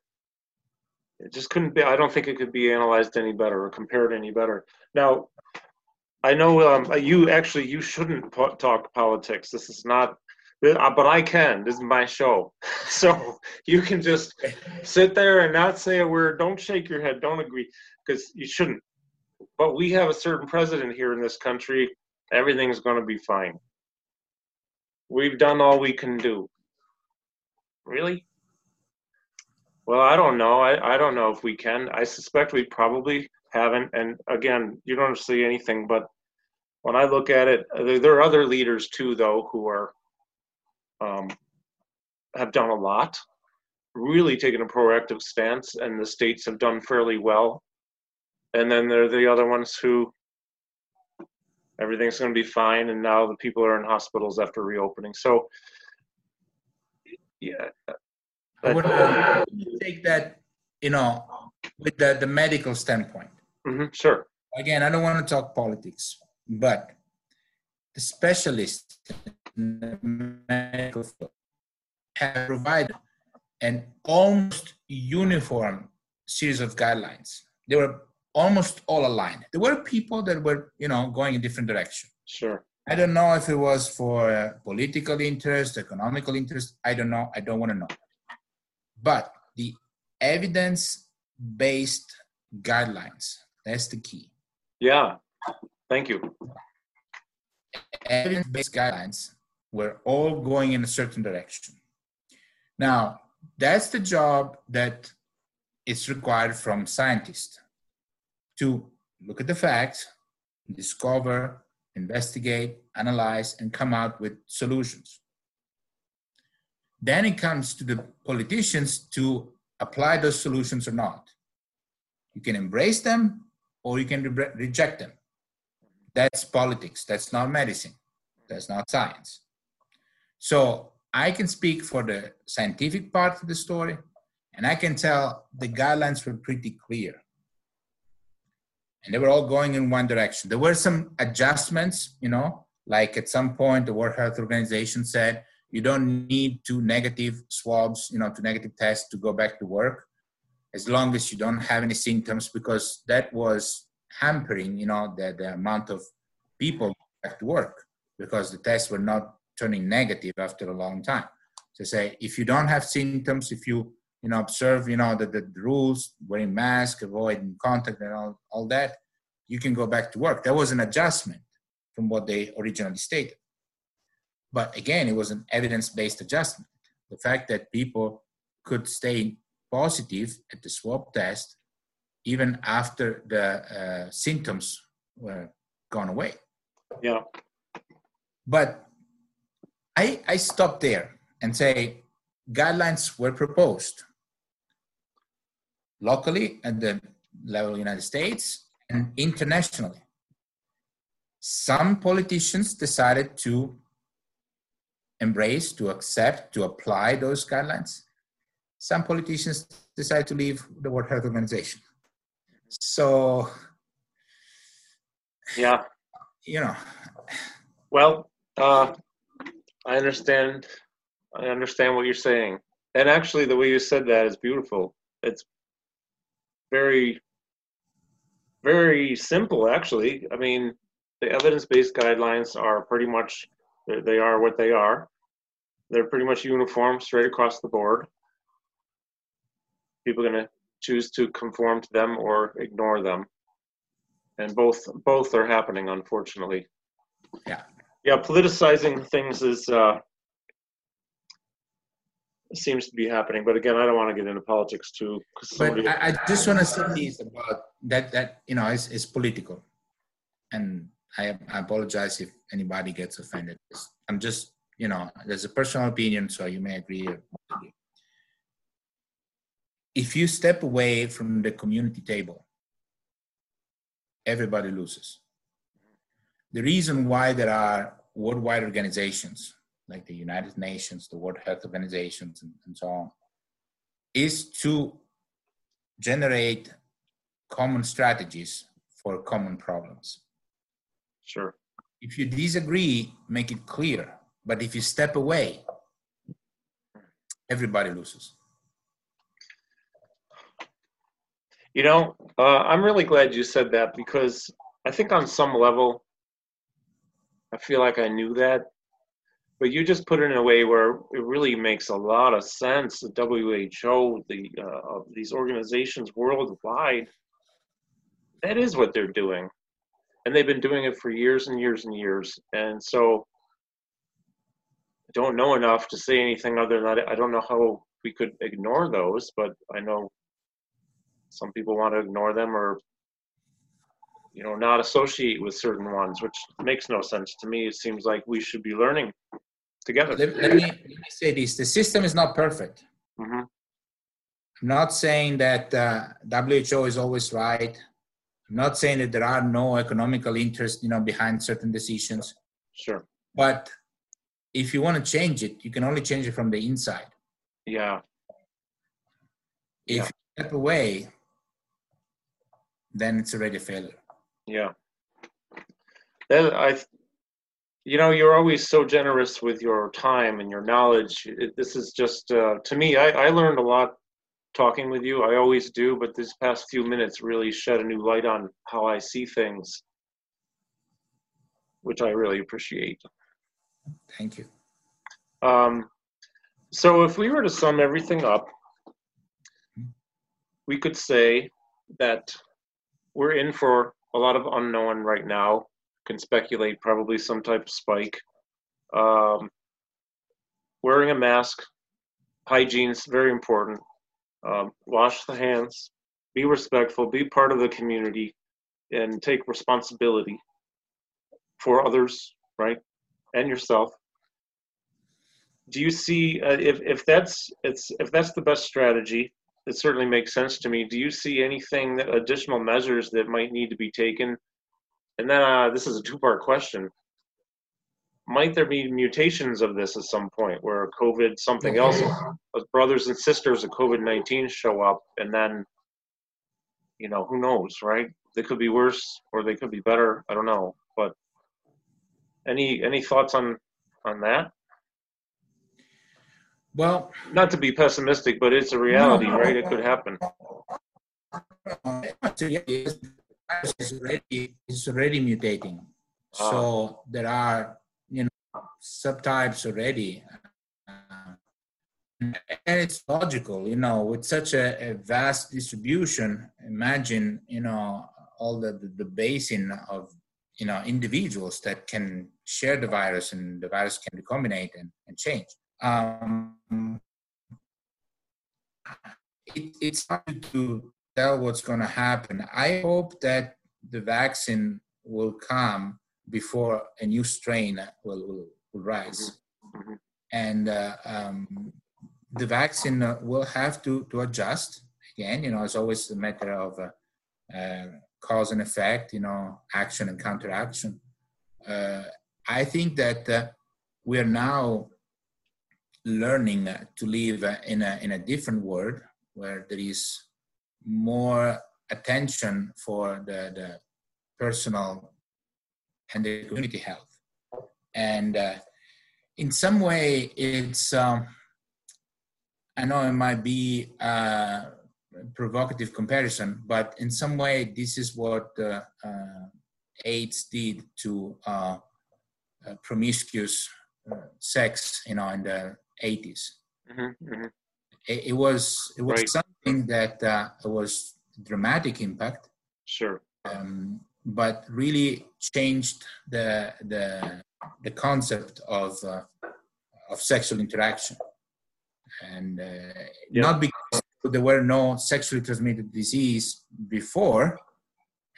it just couldn't be. I don't think it could be analyzed any better or compared any better. Now, I know um, you actually you shouldn't po- talk politics. This is not, uh, but I can. This is my show, (laughs) so you can just sit there and not say a word. Don't shake your head. Don't agree because you shouldn't. But we have a certain president here in this country. Everything's going to be fine. We've done all we can do. Really? Well, I don't know. I, I don't know if we can. I suspect we probably haven't. And again, you don't see anything, but when I look at it, there, there are other leaders too, though, who are um, have done a lot, really taken a proactive stance, and the states have done fairly well. And then there are the other ones who everything's going to be fine, and now the people are in hospitals after reopening. So, yeah, I would uh, take that, you know, with the, the medical standpoint. hmm Sure. Again, I don't want to talk politics, but the specialists in the medical field have provided an almost uniform series of guidelines. They were almost all aligned. There were people that were, you know, going in different direction. Sure. I don't know if it was for uh, political interest, economical interest. I don't know. I don't want to know. But the evidence-based guidelines, that's the key. Yeah. Thank you. Evidence-based guidelines were all going in a certain direction. Now, that's the job that is required from scientists to look at the facts, discover, investigate, analyze, and come out with solutions. Then it comes to the politicians to apply those solutions or not. You can embrace them or you can re- reject them. That's politics. That's not medicine. That's not science. So I can speak for the scientific part of the story, and I can tell the guidelines were pretty clear. And they were all going in one direction. There were some adjustments, you know, like at some point the World Health Organization said you don't need two negative swabs, you know, two negative tests to go back to work as long as you don't have any symptoms, because that was hampering, you know, the, the amount of people back to work because the tests were not turning negative after a long time. So say if you don't have symptoms, if you you know observe you know the, the rules, wearing mask, avoiding contact, and all, all that, you can go back to work. That was an adjustment from what they originally stated. But again, it was an evidence-based adjustment. The fact that people could stay positive at the swab test even after the uh, symptoms were gone away. Yeah. But I, I stop there and say guidelines were proposed locally at the level of the United States and internationally. Some politicians decided to embrace, to accept, to apply those guidelines. Some politicians decide to leave the World Health Organization. So, Yeah. you know, Well, uh, I understand. I understand what you're saying, and actually, the way you said that is beautiful. It's very, very simple. Actually, I mean, the evidence-based guidelines are pretty much they they are what they are. They're pretty much uniform, straight across the board. People are going to choose to conform to them or ignore them, and both both are happening, unfortunately yeah Yeah, politicizing things is uh seems to be happening but again i don't want to get into politics too but I, I just want to say this about that that you know is is political, and I, I apologize if anybody gets offended. I'm just you know there's a personal opinion, so you may agree or disagree. If you step away from the community table, everybody loses. The reason why there are worldwide organizations like the United Nations, the World Health Organizations, and, and so on, is to generate common strategies for common problems. Sure If you disagree, make it clear. But if you step away, everybody loses. you know uh, i'm really glad you said that because i think on some level i feel like i knew that but you just put it in a way where it really makes a lot of sense the who the uh, these organizations worldwide that is what they're doing and they've been doing it for years and years and years. And so i don't know enough to say anything other than that i don't know how we could ignore those but i know some people want to ignore them or you know not associate with certain ones which makes no sense to me. It seems like we should be learning together. Let, let me, let me say this. The system is not perfect. hmm I'm not saying that uh, WHO is always right. I'm not saying that there are no economical interests, you know, behind certain decisions. sure But if you want to change it, you can only change it from the inside. yeah If Yeah. you step away, then it's already a failure. Yeah. That I, you know, you're always so generous with your time and your knowledge. It, this is just uh, to me. I, I learned a lot talking with you. I always do, but this past few minutes really shed a new light on how I see things, which I really appreciate. Thank you. Um, so, if we were to sum everything up, we could say that we're in for a lot of unknown right now. Can speculate probably some type of spike. Um, wearing a mask, hygiene's very important. Um, wash the hands, be respectful, be part of the community, and take responsibility for others, right, and yourself. Do you see uh, if if that's it's if that's the best strategy? It certainly makes sense to me. Do you see anything that additional measures that might need to be taken? And then uh, this is a two-part question. Might there be mutations of this at some point where COVID, something else, brothers and sisters of COVID 19 show up, and then, you know, who knows, right? They could be worse or they could be better. I don't know. But any any thoughts on on that? Well, not to be pessimistic, but it's a reality, no, right? It could happen. It's already, it's already mutating. Ah. So there are, subtypes already. And it's logical, you know, with such a, a, vast distribution, imagine, you know, all the, the, the basin of, you know, individuals that can share the virus and the virus can recombinate and, and change um, it, it's hard to tell what's going to happen. I hope that the vaccine will come before a new strain will, will, will rise. Mm-hmm. And uh, um, the vaccine will have to, to adjust. Again, you know, it's always a matter of uh, uh, cause and effect, you know, action and counteraction. Uh, I think that uh, we are now learning to live in a, in a different world where there is more attention for the, the personal and the community health. And uh, in some way, it's, um, I know it might be a provocative comparison, but in some way, this is what uh, uh, AIDS did to uh, promiscuous uh, sex, you know, in the 80s. Mm-hmm, mm-hmm. It, it, was it was right. something that uh, was dramatic impact. Sure. Um, but really changed the the the concept of uh, of sexual interaction, and uh, yeah. not because there were no sexually transmitted disease before,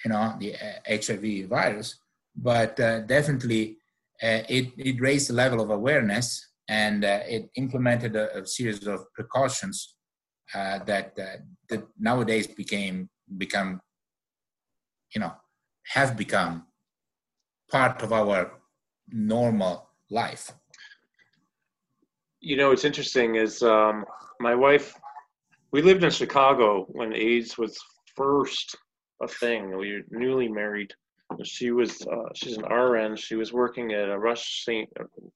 you know, the HIV uh, virus, but uh, definitely uh, it it raised the level of awareness and uh, it implemented a, a, series of precautions uh, that, uh, that nowadays became become you know have become part of our normal life you know what's interesting is um, my wife we lived in chicago when aids was first a thing we were newly married she was uh, she's an RN. She was working at a Rush St.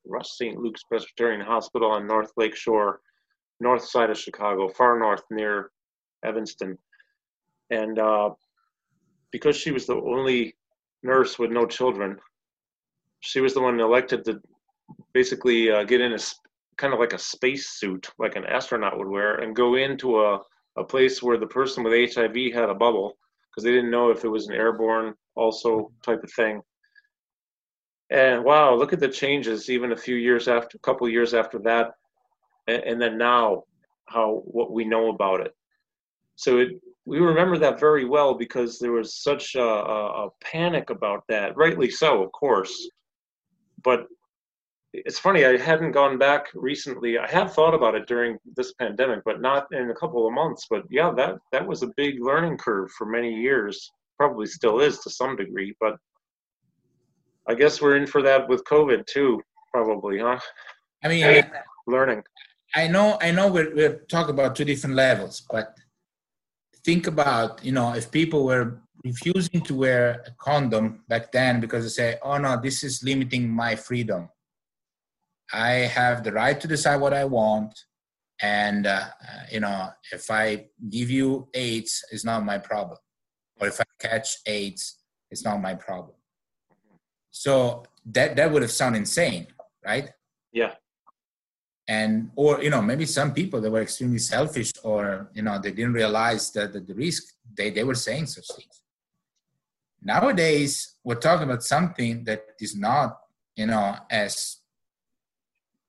Rush St. Luke's Presbyterian Hospital on North Lake Shore, north side of Chicago, far north near Evanston. And uh, because she was the only nurse with no children, she was the one elected to basically uh, get in a kind of like a space suit, like an astronaut would wear, and go into a, a place where the person with HIV had a bubble because they didn't know if it was an airborne also type of thing. And wow, look at the changes even a few years after, a couple years after that, and, and then now, how what we know about it. So it, we remember that very well because there was such a, a, a panic about that, rightly so, of course. But it's funny i hadn't gone back recently. I have thought about it during this pandemic but not in a couple of months. But yeah that that was a big learning curve for many years probably still is to some degree but i guess we're in for that with covid too probably huh? I mean learning. I know i know we're, we're talking about two different levels but think about you know if people were refusing to wear a condom back then because they say, oh no, this is limiting my freedom. I have the right to decide what I want. And, uh, you know, if I give you AIDS, it's not my problem. Or if I catch AIDS, it's not my problem. So that, that would have sounded insane, right? Yeah. And, or, you know, maybe some people that were extremely selfish or, you know, they didn't realize that, that the risk, they, they were saying such things. Nowadays, we're talking about something that is not, you know, as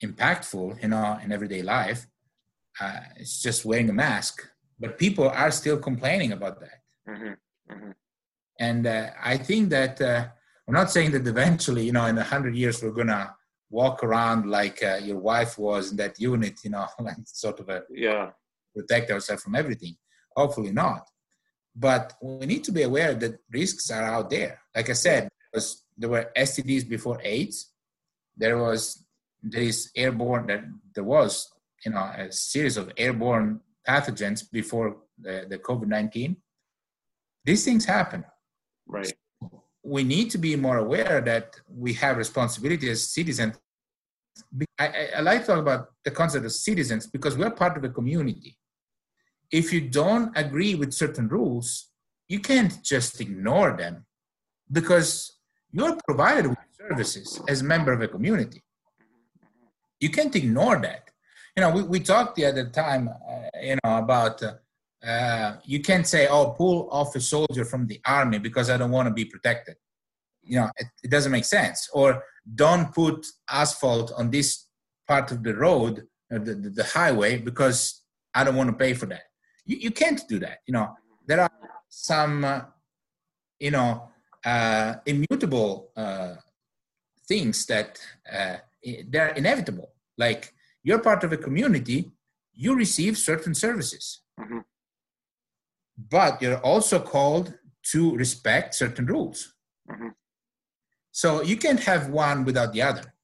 impactful, you know, in everyday life. Uh, it's just wearing a mask, but people are still complaining about that. Mm-hmm. Mm-hmm. And uh, I think that uh, I'm not saying that eventually, you know, in a hundred years we're gonna walk around like uh, your wife was in that unit, you know, (laughs) like sort of a yeah protect ourselves from everything. Hopefully not. But we need to be aware that risks are out there. Like I said, there were STDs before AIDS. There was there is airborne that there was you know a series of airborne pathogens before the, the covid-19 these things happen. Right. We need to be more aware that we have responsibility as citizens. I, I, I like to talk about the concept of citizens because we're part of a community if you don't agree with certain rules you can't just ignore them because you're provided with services as a member of a community you can't ignore that. You know, we, we talked the other time, uh, you know, about uh, uh, you can't say, oh, pull off a soldier from the army because I don't want to be protected. You know, it, it doesn't make sense. Or don't put asphalt on this part of the road, uh, the, the, the highway, because I don't want to pay for that. You, you can't do that. You know, there are some, uh, you know, uh, immutable uh, things that they're inevitable. Like you're part of a community, you receive certain services. Mm-hmm. But you're also called to respect certain rules. Mm-hmm. So you can't have one without the other.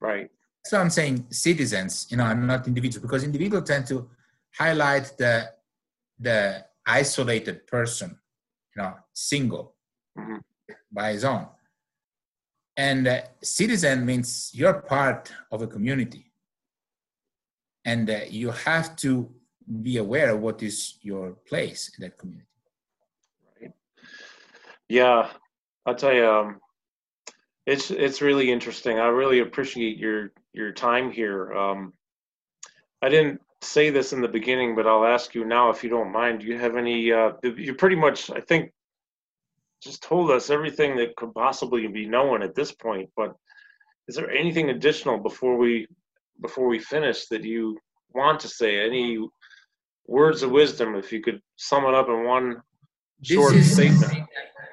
Right. So I'm saying citizens, you know, I'm not individuals because individuals tend to highlight the the isolated person, you know, single mm-hmm. by his own. And uh, citizen means you're part of a community. And uh, you have to be aware of what is your place in that community. Right. Yeah, I'll tell you, um, it's it's really interesting. I really appreciate your your time here. Um, I didn't say this in the beginning, but I'll ask you now if you don't mind. Do you have any? Uh, you pretty much, I think, just told us everything that could possibly be known at this point. But is there anything additional before we before we finish that you want to say? Any words of wisdom, if you could sum it up in one short is, statement?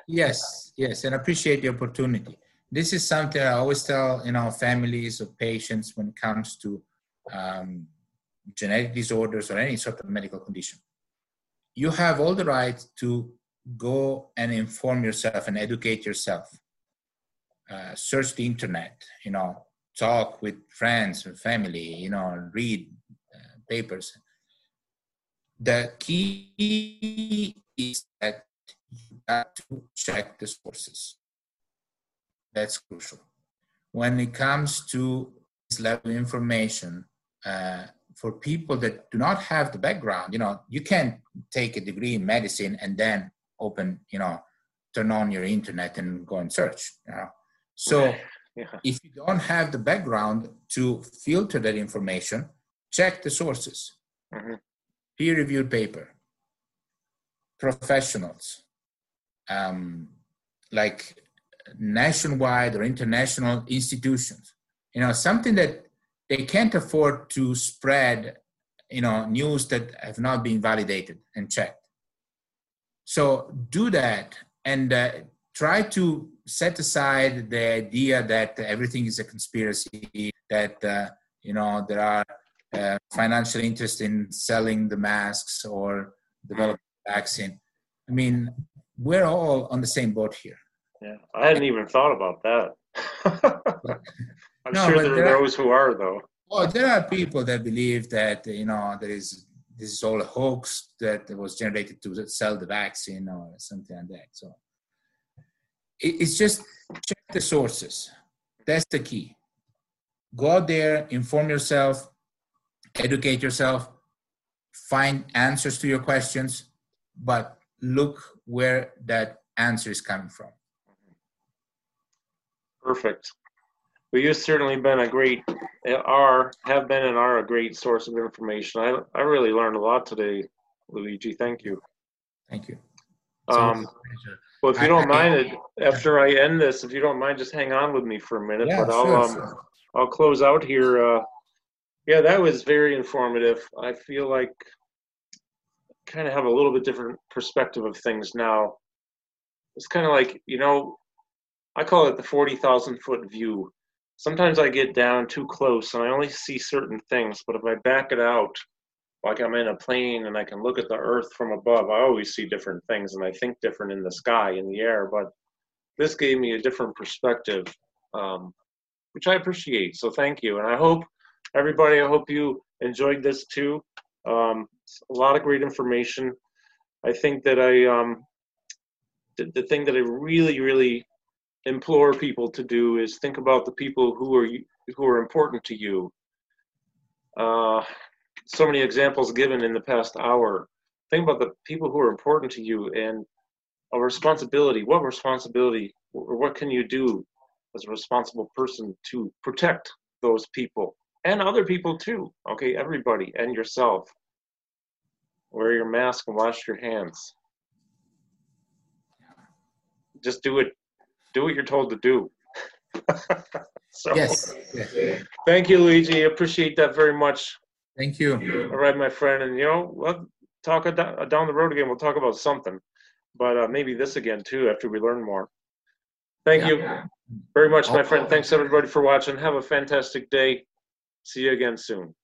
Yes, yes, and appreciate the opportunity. This is something I always tell you know families or patients when it comes to um, genetic disorders or any sort of medical condition. You have all the right to go and inform yourself and educate yourself. Uh, search the internet, you know, talk with friends and family, you know, read uh, papers. The key is that you have to check the sources. That's crucial. When it comes to this level of information, uh, for people that do not have the background, you know, you can't take a degree in medicine and then open, you know, turn on your internet and go and search. You know? So (laughs) yeah. if you don't have the background to filter that information, check the sources. Mm-hmm. Peer-reviewed paper, professionals, um, like nationwide or international institutions. You know, something that they can't afford to spread, you know, news that have not been validated and checked. So do that and uh, try to set aside the idea that everything is a conspiracy, that, uh, you know, there are uh, financial interest in selling the masks or developing vaccine. I mean, we're all on the same boat here. Yeah, I hadn't even thought about that. (laughs) I'm no, sure there, there are those who are, though. Well, there are people that believe that you know there is this is all a hoax that was generated to sell the vaccine or something like that. So it's just check the sources. That's the key. Go out there, inform yourself, educate yourself, find answers to your questions, but look where that answer is coming from. Perfect. Well, you've certainly been a great, are, have been and are a great source of information. I, I really learned a lot today, Luigi. Thank you. Thank you. Um, well, if you don't mind, after I end this, if you don't mind, just hang on with me for a minute. Yeah, but I'll, sure, um, sure. I'll close out here. Uh, yeah, that was very informative. I feel like kind of have a little bit different perspective of things now. It's kind of like, you know, I call it the 40,000 foot view. Sometimes I get down too close and I only see certain things, but if I back it out, like I'm in a plane and I can look at the earth from above, I always see different things and I think different in the sky, in the air. But this gave me a different perspective, um, which I appreciate. So thank you. And I hope everybody, I hope you enjoyed this too. Um, a lot of great information. I think that I, um, the, the thing that I really, really implore people to do is think about the people who are who are important to you. Uh, so many examples given in the past hour. Think about the people who are important to you and a responsibility. What responsibility or what can you do as a responsible person to protect those people and other people too? Okay, everybody and yourself. Wear your mask and wash your hands. Just do it. Do what you're told to do. (laughs) so, Yes. Thank you, Luigi. Appreciate that very much. Thank you. All right, my friend, and you know, we'll talk down the road again. We'll talk about something, but uh, maybe this again too after we learn more. Thank you very much, my friend. Thanks everybody for watching. Have a fantastic day. See you again soon.